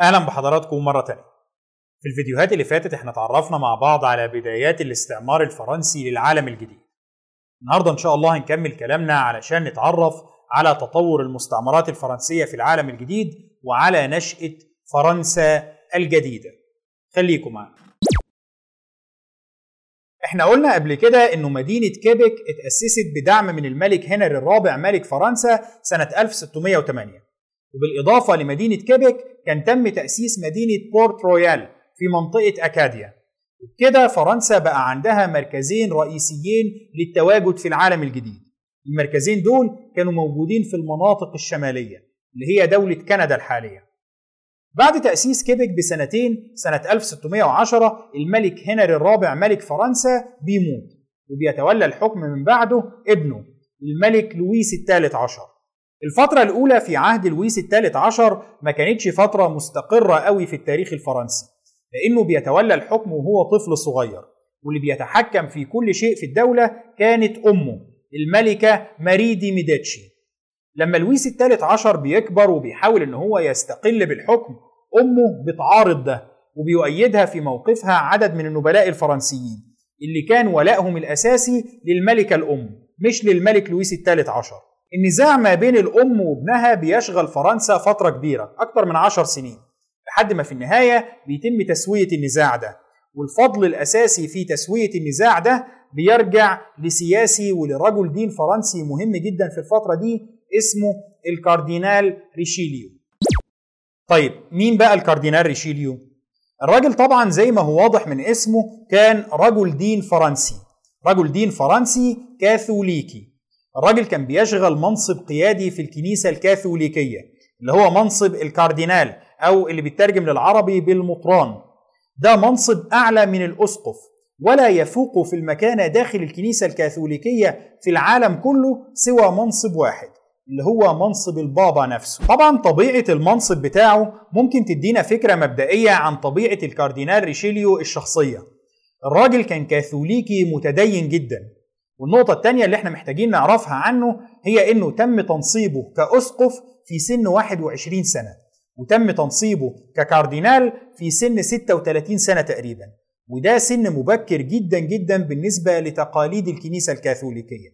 أهلا بحضراتكم مرة تانية. في الفيديوهات اللي فاتت إحنا تعرفنا مع بعض على بدايات الاستعمار الفرنسي للعالم الجديد. النهارده إن شاء الله هنكمل كلامنا علشان نتعرف على تطور المستعمرات الفرنسية في العالم الجديد وعلى نشأة فرنسا الجديدة. خليكم معنا. إحنا قلنا قبل كده إنه مدينة كيبك اتأسست بدعم من الملك هنري الرابع ملك فرنسا سنة 1608 وبالإضافة لمدينة كيبك كان تم تأسيس مدينة بورت رويال في منطقة أكاديا. وبكده فرنسا بقى عندها مركزين رئيسيين للتواجد في العالم الجديد. المركزين دول كانوا موجودين في المناطق الشمالية اللي هي دولة كندا الحالية. بعد تأسيس كيبك بسنتين سنة 1610 الملك هنري الرابع ملك فرنسا بيموت وبيتولى الحكم من بعده ابنه الملك لويس الثالث عشر. الفترة الأولى في عهد لويس الثالث عشر ما كانتش فترة مستقرة قوي في التاريخ الفرنسي لأنه بيتولى الحكم وهو طفل صغير واللي بيتحكم في كل شيء في الدولة كانت أمه الملكة ماري دي ميديتشي. لما لويس الثالث عشر بيكبر وبيحاول إن هو يستقل بالحكم أمه بتعارض ده وبيؤيدها في موقفها عدد من النبلاء الفرنسيين اللي كان ولائهم الأساسي للملكة الأم مش للملك لويس الثالث عشر. النزاع ما بين الأم وابنها بيشغل فرنسا فترة كبيرة أكتر من عشر سنين. لحد ما في النهاية بيتم تسوية النزاع ده. والفضل الأساسي في تسوية النزاع ده بيرجع لسياسي ولرجل دين فرنسي مهم جدا في الفترة دي اسمه الكاردينال ريشيليو. طيب مين بقى الكاردينال ريشيليو؟ الراجل طبعا زي ما هو واضح من اسمه كان رجل دين فرنسي. رجل دين فرنسي كاثوليكي. الراجل كان بيشغل منصب قيادي في الكنيسة الكاثوليكية اللي هو منصب الكاردينال أو اللي بيترجم للعربي بالمطران. ده منصب أعلى من الأسقف ولا يفوق في المكانة داخل الكنيسة الكاثوليكية في العالم كله سوى منصب واحد اللي هو منصب البابا نفسه. طبعا طبيعة المنصب بتاعه ممكن تدينا فكرة مبدئية عن طبيعة الكاردينال ريشيليو الشخصية. الراجل كان كاثوليكي متدين جدا. والنقطة الثانية اللي إحنا محتاجين نعرفها عنه هي إنه تم تنصيبه كأسقف في سن 21 سنة وتم تنصيبه ككاردينال في سن 36 سنة تقريبا وده سن مبكر جدا جدا بالنسبة لتقاليد الكنيسة الكاثوليكية.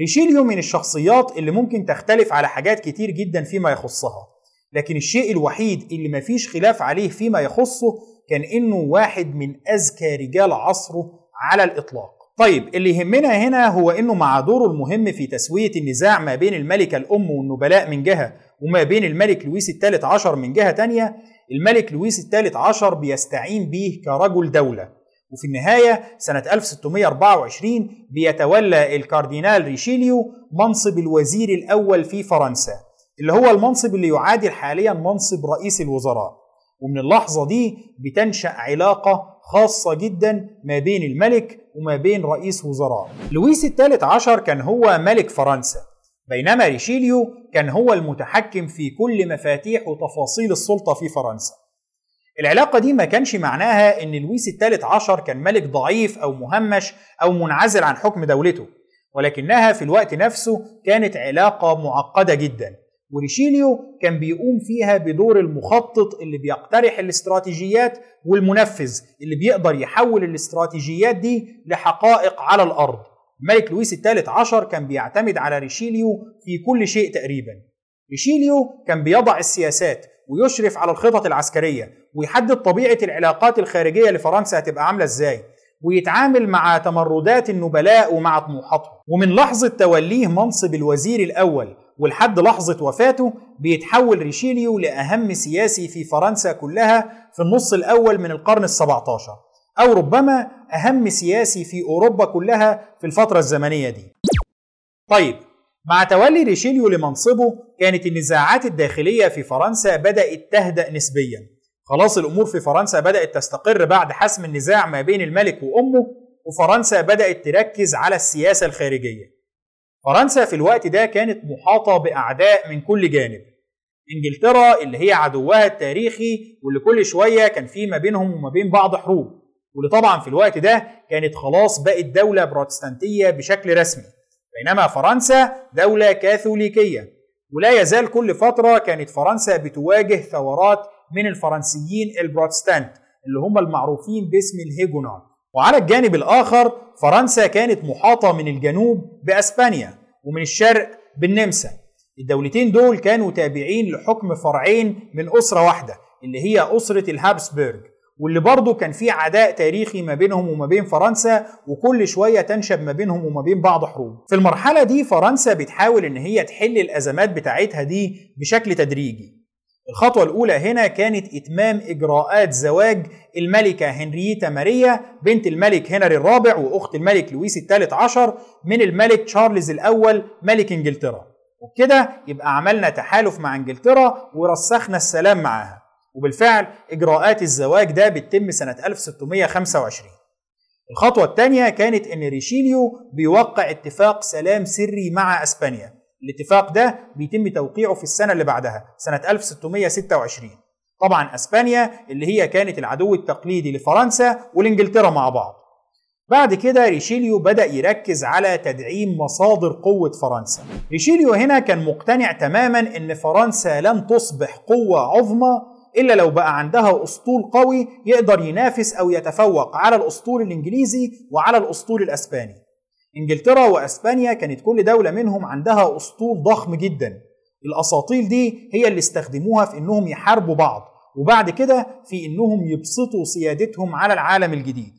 ريشيليو من الشخصيات اللي ممكن تختلف على حاجات كتير جدا فيما يخصها لكن الشيء الوحيد اللي مفيش خلاف عليه فيما يخصه كان إنه واحد من اذكى رجال عصره على الإطلاق. طيب اللي يهمنا هنا هو إنه مع دوره المهم في تسوية النزاع ما بين الملكة الأم والنبلاء من جهة وما بين الملك لويس الثالث عشر من جهة تانية الملك لويس الثالث عشر بيستعين به كرجل دولة. وفي النهاية سنة 1624 بيتولى الكاردينال ريشيليو منصب الوزير الأول في فرنسا اللي هو المنصب اللي يعادل حاليا منصب رئيس الوزراء. ومن اللحظة دي بتنشأ علاقة خاصة جدا ما بين الملك وما بين رئيس وزراء. لويس الثالث عشر كان هو ملك فرنسا بينما ريشيليو كان هو المتحكم في كل مفاتيح وتفاصيل السلطة في فرنسا. العلاقة دي ما كانش معناها إن لويس الثالث عشر كان ملك ضعيف أو مهمش أو منعزل عن حكم دولته ولكنها في الوقت نفسه كانت علاقة معقدة جدا. وريشيليو كان بيقوم فيها بدور المخطط اللي بيقترح الاستراتيجيات والمنفذ اللي بيقدر يحول الاستراتيجيات دي لحقائق على الأرض. الملك لويس الثالث عشر كان بيعتمد على ريشيليو في كل شيء تقريبا. ريشيليو كان بيضع السياسات ويشرف على الخطط العسكرية ويحدد طبيعة العلاقات الخارجية لفرنسا هتبقى عاملة إزاي ويتعامل مع تمردات النبلاء ومع طموحاتهم. ومن لحظة توليه منصب الوزير الأول ولحد لحظة وفاته بيتحول ريشيليو لأهم سياسي في فرنسا كلها في النص الأول من القرن السبعة عشر أو ربما أهم سياسي في أوروبا كلها في الفترة الزمنية دي. طيب مع تولي ريشيليو لمنصبه كانت النزاعات الداخلية في فرنسا بدأت تهدأ نسبيا. خلاص الأمور في فرنسا بدأت تستقر بعد حسم النزاع ما بين الملك وأمه وفرنسا بدأت تركز على السياسة الخارجية. فرنسا في الوقت ده كانت محاطة بأعداء من كل جانب. إنجلترا اللي هي عدوها التاريخي واللي كل شوية كان في ما بينهم وما بين بعض حروب واللي طبعا في الوقت ده كانت خلاص بقت دولة بروتستانتية بشكل رسمي. بينما فرنسا دولة كاثوليكية ولا يزال كل فترة كانت فرنسا بتواجه ثورات من الفرنسيين البروتستانت اللي هم المعروفين باسم الهيجونات. وعلى الجانب الآخر فرنسا كانت محاطة من الجنوب بأسبانيا ومن الشرق بالنمسا. الدولتين دول كانوا تابعين لحكم فرعين من أسرة واحدة اللي هي أسرة الهابسبرج واللي برضه كان في عداء تاريخي ما بينهم وما بين فرنسا وكل شوية تنشب ما بينهم وما بين بعض حروب. في المرحلة دي فرنسا بتحاول إن هي تحل الأزمات بتاعتها دي بشكل تدريجي. الخطوة الأولى هنا كانت إتمام إجراءات زواج الملكة هنريتا ماريا بنت الملك هنري الرابع وأخت الملك لويس الثالث عشر من الملك تشارلز الأول ملك إنجلترا. وبكده يبقى عملنا تحالف مع إنجلترا ورسخنا السلام معاها. وبالفعل إجراءات الزواج ده بتتم سنة 1625 الخطوة الثانية كانت إن ريشيليو بيوقع اتفاق سلام سري مع أسبانيا. الاتفاق ده بيتم توقيعه في السنة اللي بعدها سنة 1626 طبعا أسبانيا اللي هي كانت العدو التقليدي لفرنسا ولإنجلترا مع بعض. بعد كده ريشيليو بدأ يركز على تدعيم مصادر قوة فرنسا. ريشيليو هنا كان مقتنع تماما إن فرنسا لن تصبح قوة عظمى إلا لو بقى عندها أسطول قوي يقدر ينافس أو يتفوق على الأسطول الإنجليزي وعلى الأسطول الأسباني. انجلترا واسبانيا كانت كل دولة منهم عندها أسطول ضخم جدا. الأساطيل دي هي اللي استخدموها في إنهم يحاربوا بعض وبعد كده في إنهم يبسطوا سيادتهم على العالم الجديد.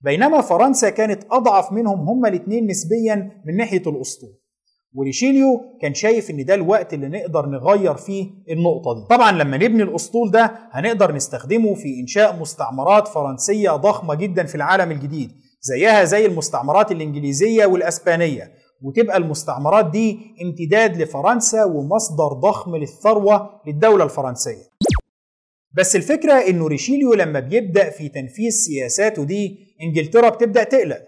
بينما فرنسا كانت أضعف منهم هما الاثنين نسبيا من ناحية الأسطول. وريشيليو كان شايف إن ده الوقت اللي نقدر نغير فيه النقطة دي طبعا لما نبني الأسطول ده هنقدر نستخدمه في إنشاء مستعمرات فرنسية ضخمة جدا في العالم الجديد زيها زي المستعمرات الإنجليزية والأسبانية وتبقى المستعمرات دي امتداد لفرنسا ومصدر ضخم للثروة للدولة الفرنسية. بس الفكرة إنه ريشيليو لما بيبدأ في تنفيذ سياساته دي إنجلترا بتبدأ تقلق.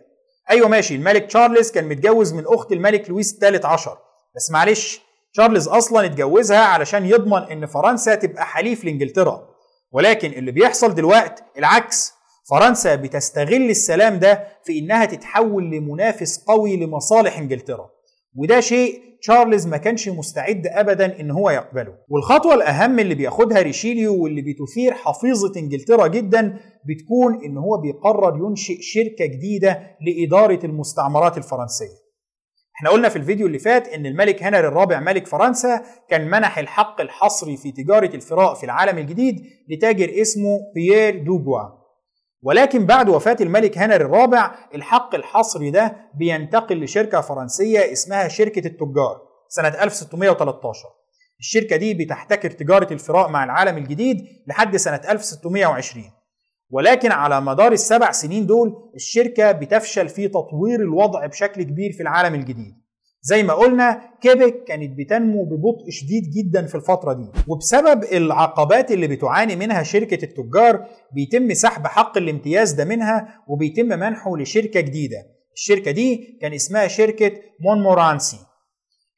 أيوه ماشي الملك تشارلز كان متجوز من أخت الملك لويس الثالث عشر. بس معلش تشارلز أصلا اتجوزها علشان يضمن إن فرنسا تبقى حليف لإنجلترا. ولكن اللي بيحصل دلوقتي العكس فرنسا بتستغل السلام ده في إنها تتحول لمنافس قوي لمصالح إنجلترا. وده شيء تشارلز ما كانش مستعد ابدا إن هو يقبله. والخطوة الأهم اللي بياخدها ريشيليو واللي بتثير حفيظة إنجلترا جدا بتكون إن هو بيقرر ينشئ شركة جديدة لإدارة المستعمرات الفرنسية. إحنا قلنا في الفيديو اللي فات إن الملك هنري الرابع ملك فرنسا كان منح الحق الحصري في تجارة الفراء في العالم الجديد لتاجر اسمه بيير دوغوا. ولكن بعد وفاة الملك هنري الرابع الحق الحصري ده بينتقل لشركة فرنسية اسمها شركة التجار سنة 1613 الشركة دي بتحتكر تجارة الفراء مع العالم الجديد لحد سنة 1620 ولكن على مدار السبع سنين دول الشركة بتفشل في تطوير الوضع بشكل كبير في العالم الجديد. زي ما قلنا كيبك كانت بتنمو ببطء شديد جدا في الفترة دي. وبسبب العقبات اللي بتعاني منها شركة التجار بيتم سحب حق الامتياز ده منها وبيتم منحه لشركة جديدة. الشركة دي كان اسمها شركة مونمورانسي.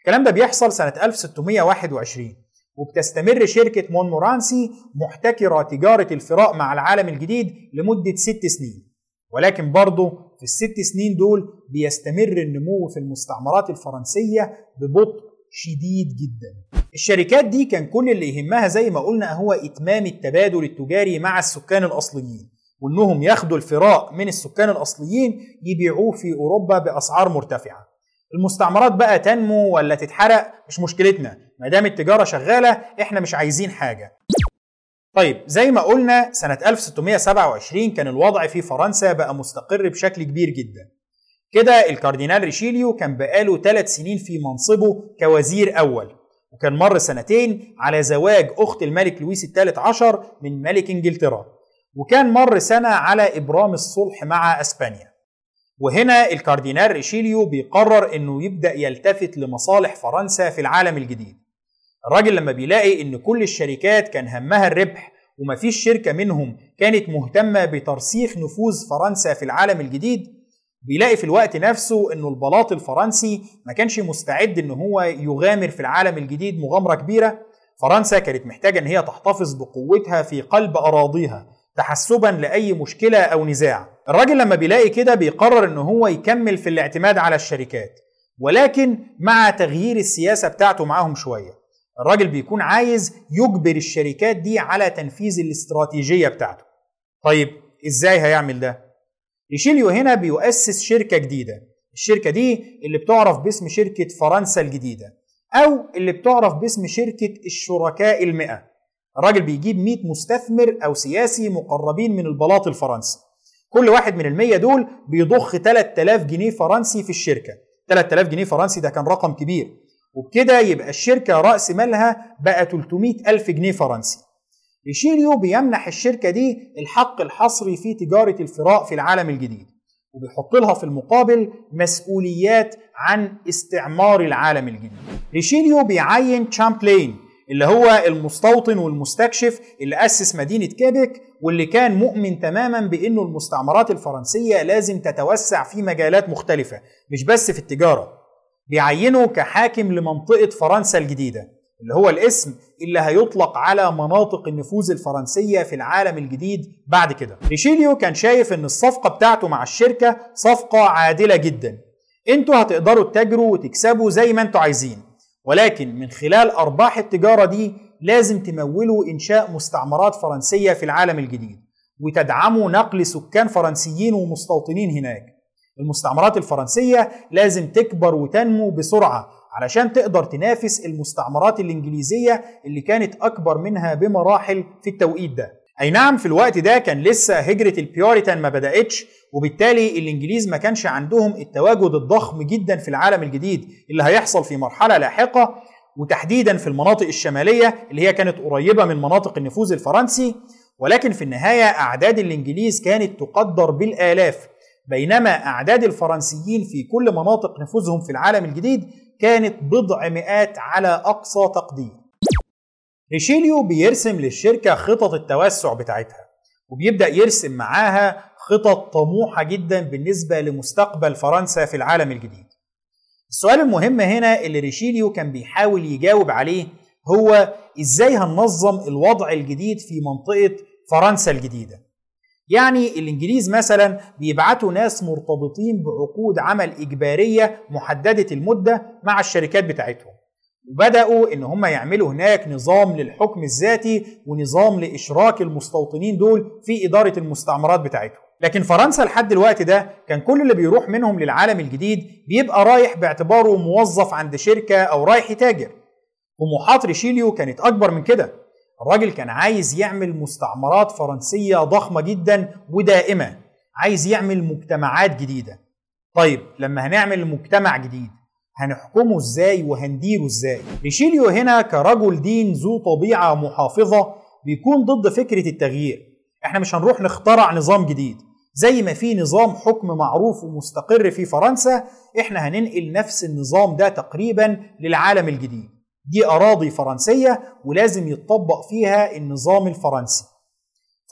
الكلام ده بيحصل سنة 1621 وبتستمر شركة مونمورانسي محتكرة تجارة الفراء مع العالم الجديد لمدة ست سنين. ولكن برضه في الست سنين دول بيستمر النمو في المستعمرات الفرنسية ببطء شديد جدا. الشركات دي كان كل اللي يهمها زي ما قلنا هو إتمام التبادل التجاري مع السكان الأصليين وإنهم ياخدوا الفراء من السكان الأصليين يبيعوه في أوروبا بأسعار مرتفعة. المستعمرات بقى تنمو ولا تتحرق؟ مش مشكلتنا. ما دام التجارة شغالة إحنا مش عايزين حاجة. طيب زي ما قلنا سنة 1627 كان الوضع في فرنسا بقى مستقر بشكل كبير جدا. كده الكاردينال ريشيليو كان بقاله ثلاث سنين في منصبه كوزير أول وكان مر سنتين على زواج أخت الملك لويس الثالث عشر من ملك إنجلترا وكان مر سنة على إبرام الصلح مع أسبانيا. وهنا الكاردينال ريشيليو بيقرر إنه يبدأ يلتفت لمصالح فرنسا في العالم الجديد. الراجل لما بيلاقي إن كل الشركات كان همها الربح ومفيش شركة منهم كانت مهتمة بترسيخ نفوذ فرنسا في العالم الجديد بيلاقي في الوقت نفسه إنه البلاط الفرنسي ما كانش مستعد إن هو يغامر في العالم الجديد مغامرة كبيرة. فرنسا كانت محتاجة إن هي تحتفظ بقوتها في قلب أراضيها تحسبا لأي مشكلة أو نزاع. الراجل لما بيلاقي كده بيقرر إن هو يكمل في الاعتماد على الشركات ولكن مع تغيير السياسة بتاعته معاهم شوية. الراجل بيكون عايز يجبر الشركات دي على تنفيذ الاستراتيجية بتاعته. طيب إزاي هيعمل ده؟ ريشيليو هنا بيؤسس شركة جديدة. الشركة دي اللي بتعرف باسم شركة فرنسا الجديدة أو اللي بتعرف باسم شركة الشركاء المئة. الراجل بيجيب 100 مستثمر أو سياسي مقربين من البلاط الفرنسي. كل واحد من المية دول بيضخ 3000 جنيه فرنسي في الشركة. 3000 جنيه فرنسي ده كان رقم كبير. وبكده يبقى الشركة رأس مالها بقى 300 ألف جنيه فرنسي. ريشيليو بيمنح الشركة دي الحق الحصري في تجارة الفراء في العالم الجديد وبيحط لها في المقابل مسؤوليات عن استعمار العالم الجديد. ريشيليو بيعين تشامبلين اللي هو المستوطن والمستكشف اللي أسس مدينة كيبك واللي كان مؤمن تماما بأنه المستعمرات الفرنسية لازم تتوسع في مجالات مختلفة مش بس في التجارة. بيعينه كحاكم لمنطقة فرنسا الجديدة اللي هو الاسم اللي هيطلق على مناطق النفوذ الفرنسية في العالم الجديد بعد كده. ريشيليو كان شايف إن الصفقة بتاعته مع الشركة صفقة عادلة جدا. أنتوا هتقدروا تتاجروا وتكسبوا زي ما أنتوا عايزين ولكن من خلال أرباح التجارة دي لازم تمولوا إنشاء مستعمرات فرنسية في العالم الجديد وتدعموا نقل سكان فرنسيين ومستوطنين هناك. المستعمرات الفرنسية لازم تكبر وتنمو بسرعة علشان تقدر تنافس المستعمرات الإنجليزية اللي كانت أكبر منها بمراحل في التوقيت ده. أي نعم في الوقت ده كان لسه هجرة البيوريتان ما بدأتش وبالتالي الإنجليز ما كانش عندهم التواجد الضخم جدا في العالم الجديد اللي هيحصل في مرحلة لاحقة وتحديدا في المناطق الشمالية اللي هي كانت قريبة من مناطق النفوذ الفرنسي. ولكن في النهاية أعداد الإنجليز كانت تقدر بالآلاف بينما أعداد الفرنسيين في كل مناطق نفوذهم في العالم الجديد كانت بضع مئات على أقصى تقدير. ريشيليو بيرسم للشركة خطط التوسع بتاعتها وبيبدأ يرسم معاها خطط طموحة جدا بالنسبة لمستقبل فرنسا في العالم الجديد. السؤال المهم هنا اللي ريشيليو كان بيحاول يجاوب عليه هو إزاي هننظم الوضع الجديد في منطقة فرنسا الجديدة؟ يعني الإنجليز مثلا بيبعتوا ناس مرتبطين بعقود عمل إجبارية محددة المدة مع الشركات بتاعتهم. وبدأوا إن هم يعملوا هناك نظام للحكم الذاتي ونظام لإشراك المستوطنين دول في إدارة المستعمرات بتاعتهم. لكن فرنسا لحد الوقت ده كان كل اللي بيروح منهم للعالم الجديد بيبقى رايح باعتباره موظف عند شركة أو رايح يتاجر. طموحات ريشيليو كانت أكبر من كده. الراجل كان عايز يعمل مستعمرات فرنسية ضخمة جدا ودائمة عايز يعمل مجتمعات جديدة. طيب لما هنعمل مجتمع جديد هنحكمه إزاي وهنديره إزاي؟ ريشيليو هنا كرجل دين ذو طبيعة محافظة بيكون ضد فكرة التغيير. إحنا مش هنروح نخترع نظام جديد. زي ما في نظام حكم معروف ومستقر في فرنسا إحنا هننقل نفس النظام ده تقريبا للعالم الجديد. دي أراضي فرنسية ولازم يتطبق فيها النظام الفرنسي.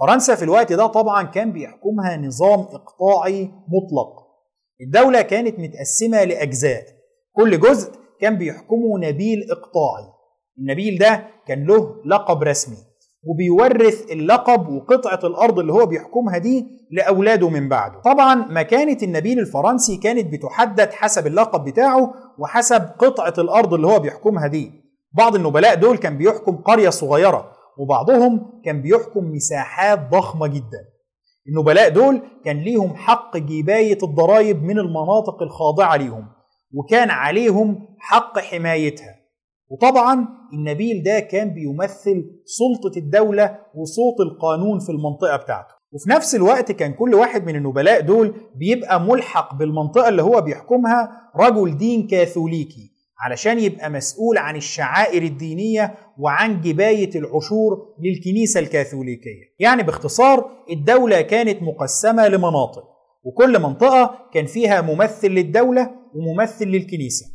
فرنسا في الوقت ده طبعا كان بيحكمها نظام إقطاعي مطلق. الدولة كانت متقسمة لأجزاء. كل جزء كان بيحكمه نبيل إقطاعي. النبيل ده كان له لقب رسمي وبيورث اللقب وقطعة الأرض اللي هو بيحكمها دي لأولاده من بعده. طبعا مكانة النبيل الفرنسي كانت بتحدد حسب اللقب بتاعه وحسب قطعة الأرض اللي هو بيحكمها دي. بعض النبلاء دول كان بيحكم قرية صغيرة وبعضهم كان بيحكم مساحات ضخمة جدا. النبلاء دول كان ليهم حق جباية الضرائب من المناطق الخاضعة ليهم وكان عليهم حق حمايتها. وطبعا النبيل ده كان بيمثل سلطة الدولة وصوت القانون في المنطقة بتاعته. وفي نفس الوقت كان كل واحد من النبلاء دول بيبقى ملحق بالمنطقة اللي هو بيحكمها رجل دين كاثوليكي. علشان يبقى مسؤول عن الشعائر الدينية وعن جباية العشور للكنيسة الكاثوليكية. يعني باختصار الدولة كانت مقسمة لمناطق وكل منطقة كان فيها ممثل للدولة وممثل للكنيسة.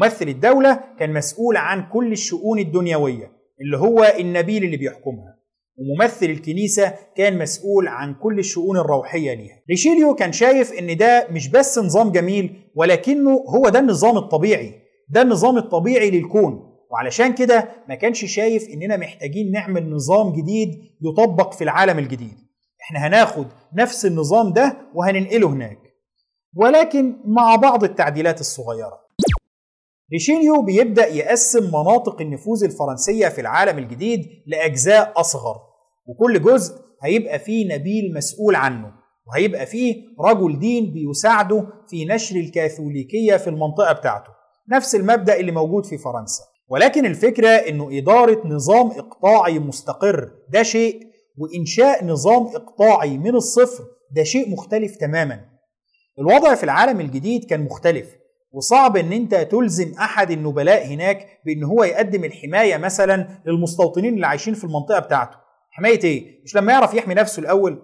ممثل الدولة كان مسؤول عن كل الشؤون الدنيوية اللي هو النبيل اللي بيحكمها. وممثل الكنيسة كان مسؤول عن كل الشؤون الروحية ليها. ريشيليو كان شايف إن ده مش بس نظام جميل ولكنه هو ده النظام الطبيعي. ده النظام الطبيعي للكون. وعلشان كده ما كانش شايف إننا محتاجين نعمل نظام جديد يطبق في العالم الجديد. إحنا هناخد نفس النظام ده وهننقله هناك. ولكن مع بعض التعديلات الصغيرة. ريشيليو بيبدأ يقسم مناطق النفوذ الفرنسية في العالم الجديد لأجزاء أصغر. وكل جزء هيبقى فيه نبيل مسؤول عنه. وهيبقى فيه رجل دين بيساعده في نشر الكاثوليكية في المنطقة بتاعته. نفس المبدأ اللي موجود في فرنسا. ولكن الفكرة إنه إدارة نظام إقطاعي مستقر ده شيء وإنشاء نظام إقطاعي من الصفر ده شيء مختلف تماما. الوضع في العالم الجديد كان مختلف وصعب إن أنت تلزم أحد النبلاء هناك بإن هو يقدم الحماية مثلا للمستوطنين اللي عايشين في المنطقة بتاعته. حماية إيه؟ مش لما يعرف يحمي نفسه الأول؟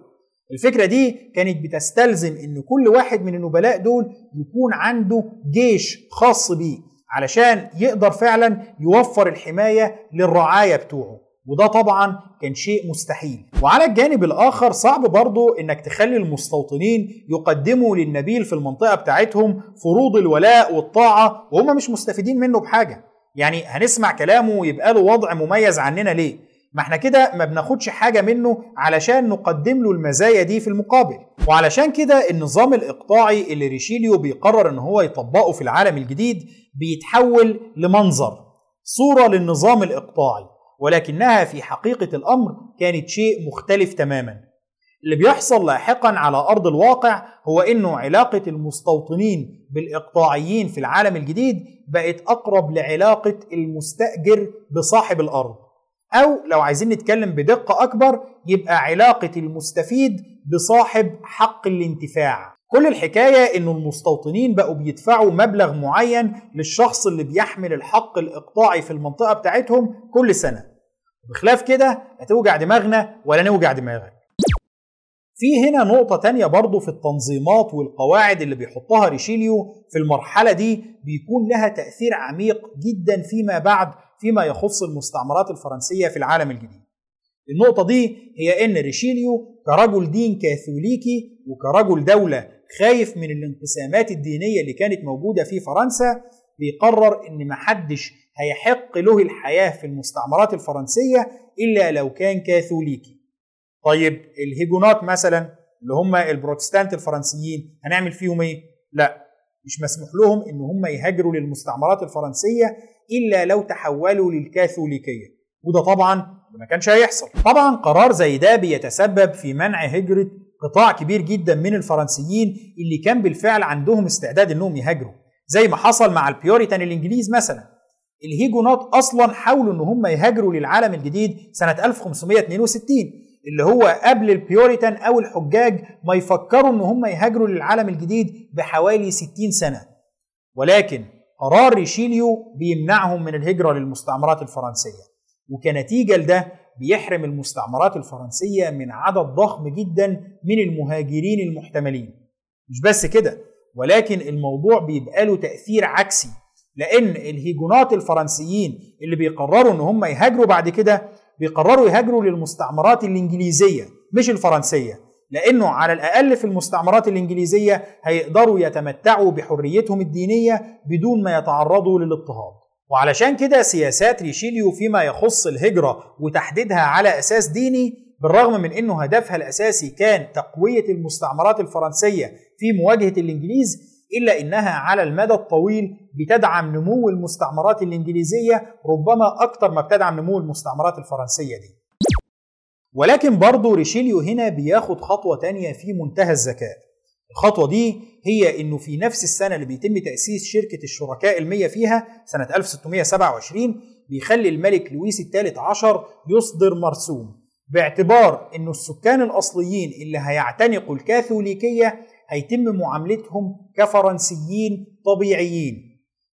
الفكرة دي كانت بتستلزم إن كل واحد من النبلاء دول يكون عنده جيش خاص بيه علشان يقدر فعلا يوفر الحماية للرعاية بتوعه. وده طبعا كان شيء مستحيل. وعلى الجانب الآخر صعب برضه إنك تخلي المستوطنين يقدموا للنبيل في المنطقة بتاعتهم فروض الولاء والطاعة وهم مش مستفيدين منه بحاجة. يعني هنسمع كلامه ويبقى له وضع مميز عننا ليه؟ ما إحنا كده ما بناخدش حاجة منه علشان نقدم له المزايا دي في المقابل. وعلشان كده النظام الإقطاعي اللي ريشيليو بيقرر إن هو يطبقه في العالم الجديد بيتحول لمنظر صورة للنظام الإقطاعي ولكنها في حقيقة الأمر كانت شيء مختلف تماما. اللي بيحصل لاحقا على أرض الواقع هو أنه علاقة المستوطنين بالإقطاعيين في العالم الجديد بقت أقرب لعلاقة المستأجر بصاحب الأرض. أو لو عايزين نتكلم بدقة أكبر يبقى علاقة المستفيد بصاحب حق الانتفاع. كل الحكاية إنه المستوطنين بقوا بيدفعوا مبلغ معين للشخص اللي بيحمل الحق الإقطاعي في المنطقة بتاعتهم كل سنة. بخلاف كده هتوجع دماغنا ولا نوجع دماغك. في هنا نقطة تانية برضو في التنظيمات والقواعد اللي بيحطها ريشيليو في المرحلة دي بيكون لها تأثير عميق جدا فيما بعد فيما يخص المستعمرات الفرنسية في العالم الجديد النقطة دي هي إن ريشيليو كرجل دين كاثوليكي وكرجل دولة خايف من الانقسامات الدينية اللي كانت موجودة في فرنسا بيقرر إن محدش هيحق له الحياة في المستعمرات الفرنسية إلا لو كان كاثوليكي طيب الهيجونات مثلا اللي هم البروتستانت الفرنسيين هنعمل فيهم إيه؟ لا مش مسموح لهم إن هم يهاجروا للمستعمرات الفرنسية إلا لو تحولوا للكاثوليكية وده طبعا ما كانش هيحصل. طبعا قرار زي ده بيتسبب في منع هجرة قطاع كبير جدا من الفرنسيين اللي كان بالفعل عندهم استعداد إنهم يهاجروا. زي ما حصل مع البيوريتان الإنجليز مثلا. الهيجونوت أصلا حاولوا إن هم يهاجروا للعالم الجديد سنة 1562 اللي هو قبل البيوريتان أو الحجاج ما يفكروا إن هم يهاجروا للعالم الجديد بحوالي 60 سنة. ولكن قرار ريشيليو بيمنعهم من الهجرة للمستعمرات الفرنسية. وكنتيجه لده بيحرم المستعمرات الفرنسية من عدد ضخم جدا من المهاجرين المحتملين. مش بس كده ولكن الموضوع بيبقى له تأثير عكسي لأن الهيجونات الفرنسيين اللي بيقرروا إن هم يهاجروا بعد كده بيقرروا يهاجروا للمستعمرات الإنجليزية مش الفرنسية. لأنه على الأقل في المستعمرات الإنجليزية هيقدروا يتمتعوا بحريتهم الدينية بدون ما يتعرضوا للاضطهاد. وعلشان كده سياسات ريشيليو فيما يخص الهجرة وتحديدها على أساس ديني بالرغم من إنه هدفها الأساسي كان تقوية المستعمرات الفرنسية في مواجهة الإنجليز إلا إنها على المدى الطويل بتدعم نمو المستعمرات الإنجليزية ربما أكثر ما بتدعم نمو المستعمرات الفرنسية دي. ولكن برضه ريشيليو هنا بياخد خطوة تانية في منتهى الذكاء. الخطوة دي هي إنه في نفس السنة اللي بيتم تأسيس شركة الشركاء المية فيها سنة 1627 بيخلي الملك لويس الثالث عشر يصدر مرسوم. باعتبار إنه السكان الأصليين اللي هيعتنقوا الكاثوليكية هيتم معاملتهم كفرنسيين طبيعيين.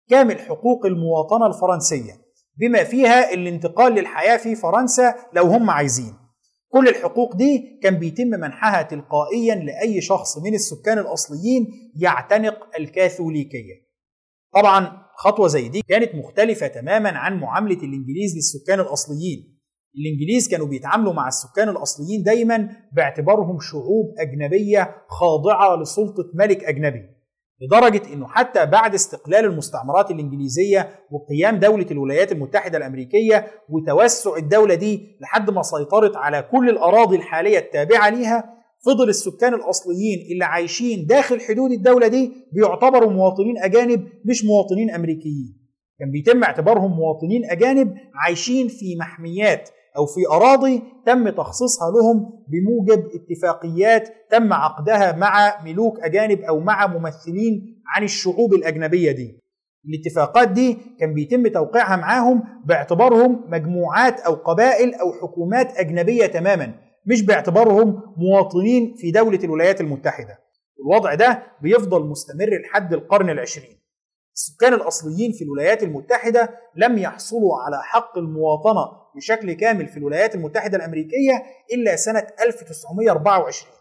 كامل حقوق المواطنة الفرنسية؟ بما فيها الانتقال للحياة في فرنسا لو هم عايزين. كل الحقوق دي كان بيتم منحها تلقائيا لأي شخص من السكان الأصليين يعتنق الكاثوليكية. طبعا خطوة زي دي كانت مختلفة تماما عن معاملة الإنجليز للسكان الأصليين. الإنجليز كانوا بيتعاملوا مع السكان الأصليين دايما باعتبارهم شعوب أجنبية خاضعة لسلطة ملك أجنبي. لدرجة إنه حتى بعد استقلال المستعمرات الإنجليزية وقيام دولة الولايات المتحدة الأمريكية وتوسع الدولة دي لحد ما سيطرت على كل الأراضي الحالية التابعة ليها فضل السكان الأصليين اللي عايشين داخل حدود الدولة دي بيعتبروا مواطنين أجانب مش مواطنين أمريكيين. كان بيتم اعتبارهم مواطنين أجانب عايشين في محميات أو في أراضي تم تخصيصها لهم بموجب اتفاقيات تم عقدها مع ملوك أجانب أو مع ممثلين عن الشعوب الأجنبية دي. الاتفاقات دي كان بيتم توقيعها معاهم باعتبارهم مجموعات أو قبائل أو حكومات أجنبية تماما مش باعتبارهم مواطنين في دولة الولايات المتحدة. الوضع ده بيفضل مستمر لحد القرن العشرين. السكان الأصليين في الولايات المتحدة لم يحصلوا على حق المواطنة بشكل كامل في الولايات المتحدة الأمريكية إلا سنة 1924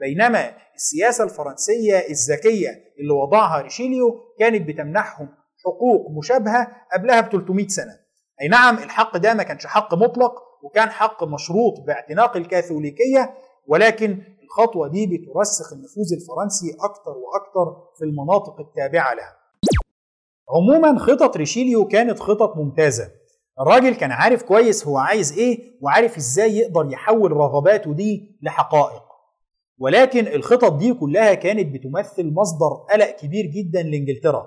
بينما السياسة الفرنسية الذكية اللي وضعها ريشيليو كانت بتمنحهم حقوق مشابهة قبلها ب 300 سنة. أي نعم الحق ده ما كانش حق مطلق وكان حق مشروط باعتناق الكاثوليكية ولكن الخطوة دي بترسخ النفوذ الفرنسي أكثر وأكثر في المناطق التابعة لها. عموما خطط ريشيليو كانت خطط ممتازة. الراجل كان عارف كويس هو عايز إيه وعارف إزاي يقدر يحول رغباته دي لحقائق. ولكن الخطط دي كلها كانت بتمثل مصدر قلق كبير جدا لإنجلترا.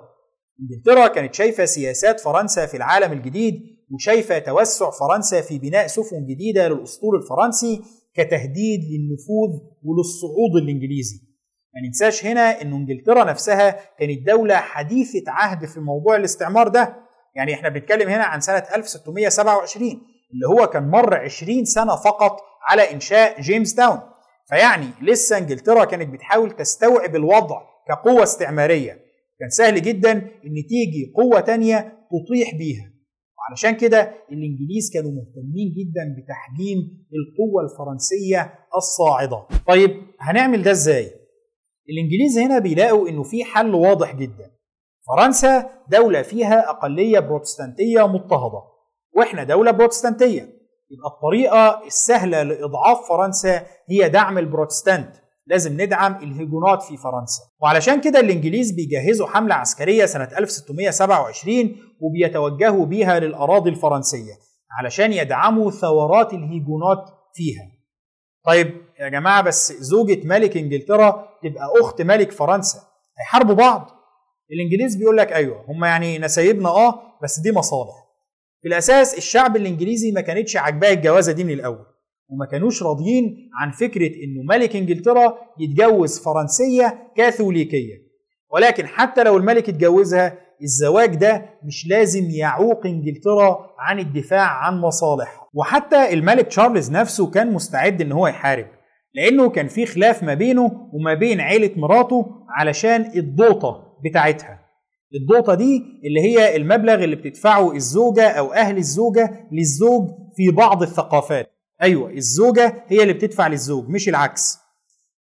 إنجلترا كانت شايفة سياسات فرنسا في العالم الجديد وشايفة توسع فرنسا في بناء سفن جديدة للأسطول الفرنسي كتهديد للنفوذ وللصعود الإنجليزي. ما ننساش هنا إن إنجلترا نفسها كانت دولة حديثة عهد في موضوع الاستعمار ده. يعني إحنا بنتكلم هنا عن سنة 1627 اللي هو كان مر 20 سنة فقط على إنشاء جيمس تاون فيعني لسه إنجلترا كانت بتحاول تستوعب الوضع كقوة استعمارية. كان سهل جدا إن تيجي قوة تانية تطيح بيها. وعلشان كده الإنجليز كانوا مهتمين جدا بتحجيم القوة الفرنسية الصاعدة. طيب هنعمل ده إزاي؟ الإنجليز هنا بيلاقوا إنه في حل واضح جدا. فرنسا دولة فيها أقلية بروتستانتية مضطهدة وإحنا دولة بروتستانتية. يبقى الطريقة السهلة لإضعاف فرنسا هي دعم البروتستانت. لازم ندعم الهجونات في فرنسا. وعلشان كده الإنجليز بيجهزوا حملة عسكرية سنة 1627 وبيتوجهوا بيها للأراضي الفرنسية علشان يدعموا ثورات الهجونات فيها. طيب يا جماعة بس زوجة ملك إنجلترا تبقى أخت ملك فرنسا. هيحاربوا بعض. الإنجليز بيقول لك أيوه هم يعني نسايبنا آه بس دي مصالح. في الأساس الشعب الإنجليزي ما كانتش عاجباه الجوازة دي من الأول وما كانوش راضيين عن فكرة إنه ملك إنجلترا يتجوز فرنسية كاثوليكية. ولكن حتى لو الملك اتجوزها الزواج ده مش لازم يعوق إنجلترا عن الدفاع عن مصالحها. وحتى الملك تشارلز نفسه كان مستعد إن هو يحارب. لأنه كان في خلاف ما بينه وما بين عيلة مراته علشان الضوطة بتاعتها. الضوطة دي اللي هي المبلغ اللي بتدفعه الزوجة أو أهل الزوجة للزوج في بعض الثقافات. أيوه الزوجة هي اللي بتدفع للزوج مش العكس.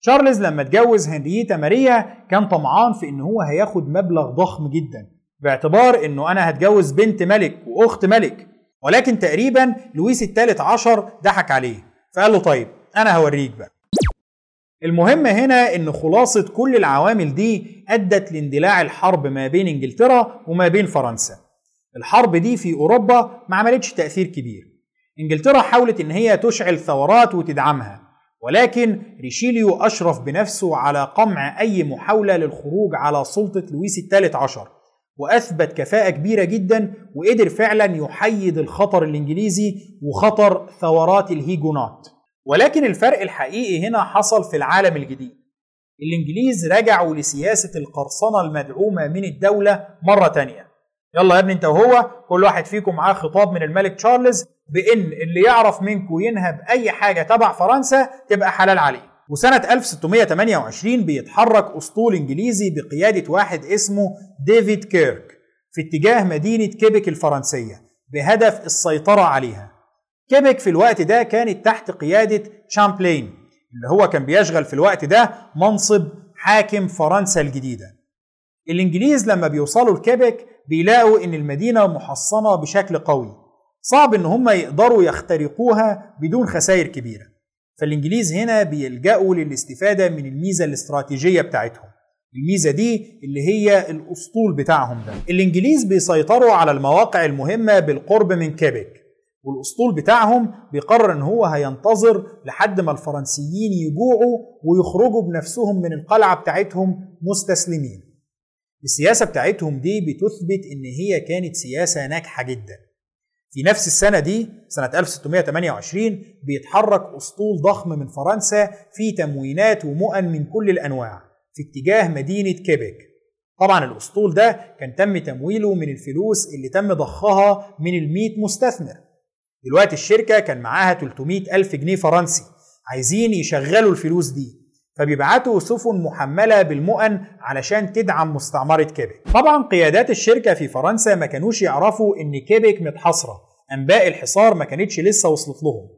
تشارلز لما اتجوز هنريتا ماريا كان طمعان في إن هو هياخد مبلغ ضخم جدا باعتبار إنه أنا هتجوز بنت ملك وأخت ملك. ولكن تقريبا لويس الثالث عشر ضحك عليه فقال له طيب أنا هوريك بقى. المهم هنا إن خلاصة كل العوامل دي أدت لاندلاع الحرب ما بين إنجلترا وما بين فرنسا. الحرب دي في أوروبا ما عملتش تأثير كبير. إنجلترا حاولت إن هي تشعل ثورات وتدعمها ولكن ريشيليو أشرف بنفسه على قمع أي محاولة للخروج على سلطة لويس الثالث عشر وأثبت كفاءة كبيرة جدا وقدر فعلا يحيد الخطر الإنجليزي وخطر ثورات الهيجونات. ولكن الفرق الحقيقي هنا حصل في العالم الجديد. الإنجليز رجعوا لسياسة القرصنة المدعومة من الدولة مرة تانية. يلا يا ابني انت وهو كل واحد فيكم معاه خطاب من الملك تشارلز بإن اللي يعرف منكم ينهب اي حاجة تبع فرنسا تبقى حلال عليه. وسنة 1628 بيتحرك أسطول إنجليزي بقيادة واحد اسمه ديفيد كيرك في اتجاه مدينة كيبك الفرنسية بهدف السيطرة عليها. كيبك في الوقت ده كانت تحت قيادة شامبلين اللي هو كان بيشغل في الوقت ده منصب حاكم فرنسا الجديدة. الإنجليز لما بيوصلوا لكيبك بيلاقوا إن المدينة محصنة بشكل قوي. صعب إن هم يقدروا يخترقوها بدون خسائر كبيرة. فالإنجليز هنا بيلجأوا للاستفادة من الميزة الاستراتيجية بتاعتهم. الميزة دي اللي هي الأسطول بتاعهم ده. الإنجليز بيسيطروا على المواقع المهمة بالقرب من كيبك والأسطول بتاعهم بيقرر إن هو هينتظر لحد ما الفرنسيين يجوعوا ويخرجوا بنفسهم من القلعة بتاعتهم مستسلمين. السياسة بتاعتهم دي بتثبت إن هي كانت سياسة ناجحة جدا. في نفس السنة دي سنة 1628 بيتحرك أسطول ضخم من فرنسا في تموينات ومؤن من كل الأنواع في اتجاه مدينة كيبك طبعا الأسطول ده كان تم تمويله من الفلوس اللي تم ضخها من الميت مستثمر. دلوقتي الشركة كان معاها 300 ألف جنيه فرنسي عايزين يشغلوا الفلوس دي فبيبعتوا سفن محملة بالمؤن علشان تدعم مستعمرة كيبك طبعا قيادات الشركة في فرنسا ما كانوش يعرفوا إن كيبك متحاصرة أنباء الحصار ما كانتش لسه وصلت لهم.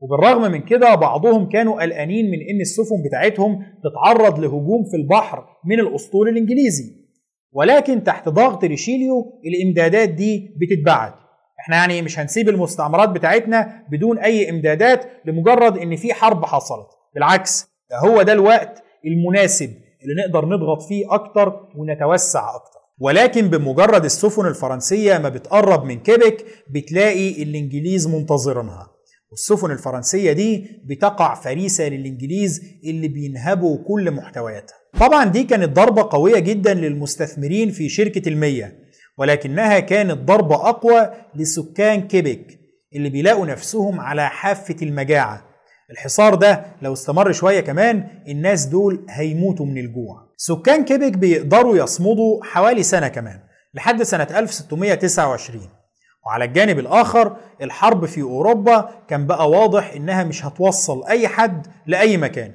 وبالرغم من كده بعضهم كانوا قلقانين من إن السفن بتاعتهم تتعرض لهجوم في البحر من الأسطول الإنجليزي. ولكن تحت ضغط ريشيليو الإمدادات دي بتتبعت. إحنا يعني مش هنسيب المستعمرات بتاعتنا بدون أي إمدادات لمجرد إن في حرب حصلت. بالعكس ده هو ده الوقت المناسب اللي نقدر نضغط فيه أكتر ونتوسع أكتر. ولكن بمجرد السفن الفرنسية ما بتقرب من كيبك بتلاقي الإنجليز منتظرينها. والسفن الفرنسية دي بتقع فريسة للإنجليز اللي بينهبوا كل محتوياتها. طبعا دي كانت ضربة قوية جدا للمستثمرين في شركة المية. ولكنها كانت ضربة أقوى لسكان كيبك اللي بيلاقوا نفسهم على حافة المجاعة. الحصار ده لو استمر شوية كمان الناس دول هيموتوا من الجوع. سكان كيبك بيقدروا يصمدوا حوالي سنة كمان لحد سنة 1629 وعلى الجانب الآخر الحرب في أوروبا كان بقى واضح إنها مش هتوصل أي حد لأي مكان.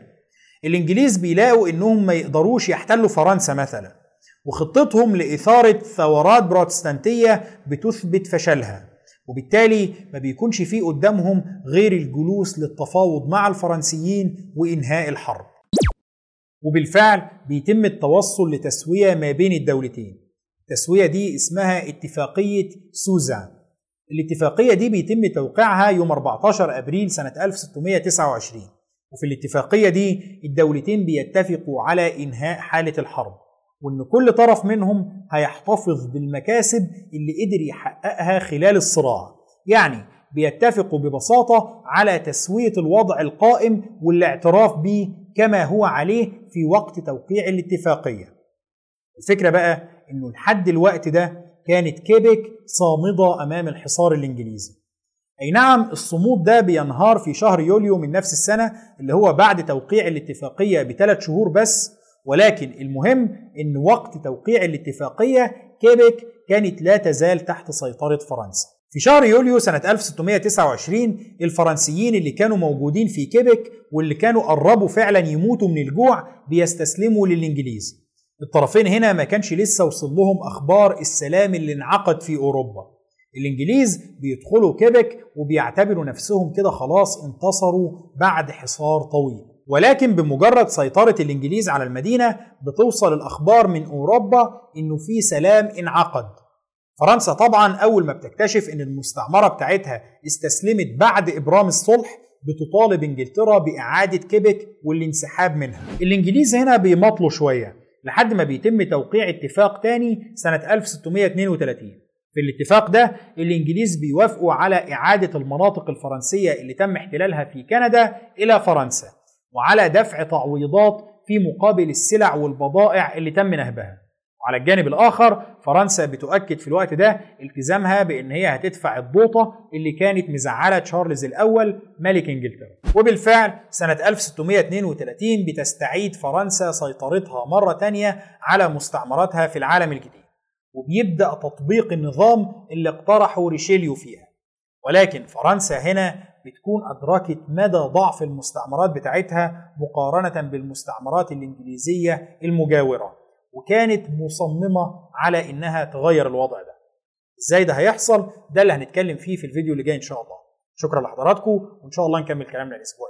الإنجليز بيلاقوا إنهم ما يقدروش يحتلوا فرنسا مثلا. وخطتهم لإثارة ثورات بروتستانتية بتثبت فشلها. وبالتالي ما بيكونش فيه قدامهم غير الجلوس للتفاوض مع الفرنسيين وإنهاء الحرب. وبالفعل بيتم التوصل لتسوية ما بين الدولتين. التسوية دي اسمها اتفاقية سوزا الاتفاقية دي بيتم توقيعها يوم 14 أبريل سنة 1629 وفي الاتفاقية دي الدولتين بيتفقوا على إنهاء حالة الحرب. وإن كل طرف منهم هيحتفظ بالمكاسب اللي قدر يحققها خلال الصراع. يعني بيتفقوا ببساطة على تسوية الوضع القائم والاعتراف به كما هو عليه في وقت توقيع الاتفاقية. الفكرة بقى إنه لحد الوقت ده كانت كيبك صامدة أمام الحصار الإنجليزي. أي نعم الصمود ده بينهار في شهر يوليو من نفس السنة اللي هو بعد توقيع الاتفاقية بثلاث شهور بس ولكن المهم إن وقت توقيع الاتفاقية كيبك كانت لا تزال تحت سيطرة فرنسا. في شهر يوليو سنة 1629 الفرنسيين اللي كانوا موجودين في كيبك واللي كانوا قربوا فعلا يموتوا من الجوع بيستسلموا للإنجليز. الطرفين هنا ما كانش لسه وصل لهم أخبار السلام اللي انعقد في أوروبا. الإنجليز بيدخلوا كيبك وبيعتبروا نفسهم كده خلاص انتصروا بعد حصار طويل. ولكن بمجرد سيطرة الإنجليز على المدينة بتوصل الأخبار من أوروبا إنه في سلام انعقد. فرنسا طبعا أول ما بتكتشف إن المستعمرة بتاعتها استسلمت بعد إبرام الصلح بتطالب إنجلترا بإعادة كيبك والانسحاب منها. الإنجليز هنا بيمطلوا شوية لحد ما بيتم توقيع اتفاق تاني سنة 1632 في الاتفاق ده الإنجليز بيوافقوا على إعادة المناطق الفرنسية اللي تم احتلالها في كندا إلى فرنسا. وعلى دفع تعويضات في مقابل السلع والبضائع اللي تم نهبها. وعلى الجانب الآخر فرنسا بتؤكد في الوقت ده التزامها بأن هي هتدفع الضوطة اللي كانت مزعلة تشارلز الأول ملك إنجلترا. وبالفعل سنة 1632 بتستعيد فرنسا سيطرتها مرة تانية على مستعمراتها في العالم الجديد. وبيبدأ تطبيق النظام اللي اقترحه ريشيليو فيها. ولكن فرنسا هنا بتكون أدركت مدى ضعف المستعمرات بتاعتها مقارنة بالمستعمرات الإنجليزية المجاورة وكانت مصممة على إنها تغير الوضع ده. إزاي ده هيحصل؟ ده اللي هنتكلم فيه في الفيديو اللي جاي إن شاء الله. شكرا لحضراتكم وإن شاء الله نكمل كلامنا الأسبوع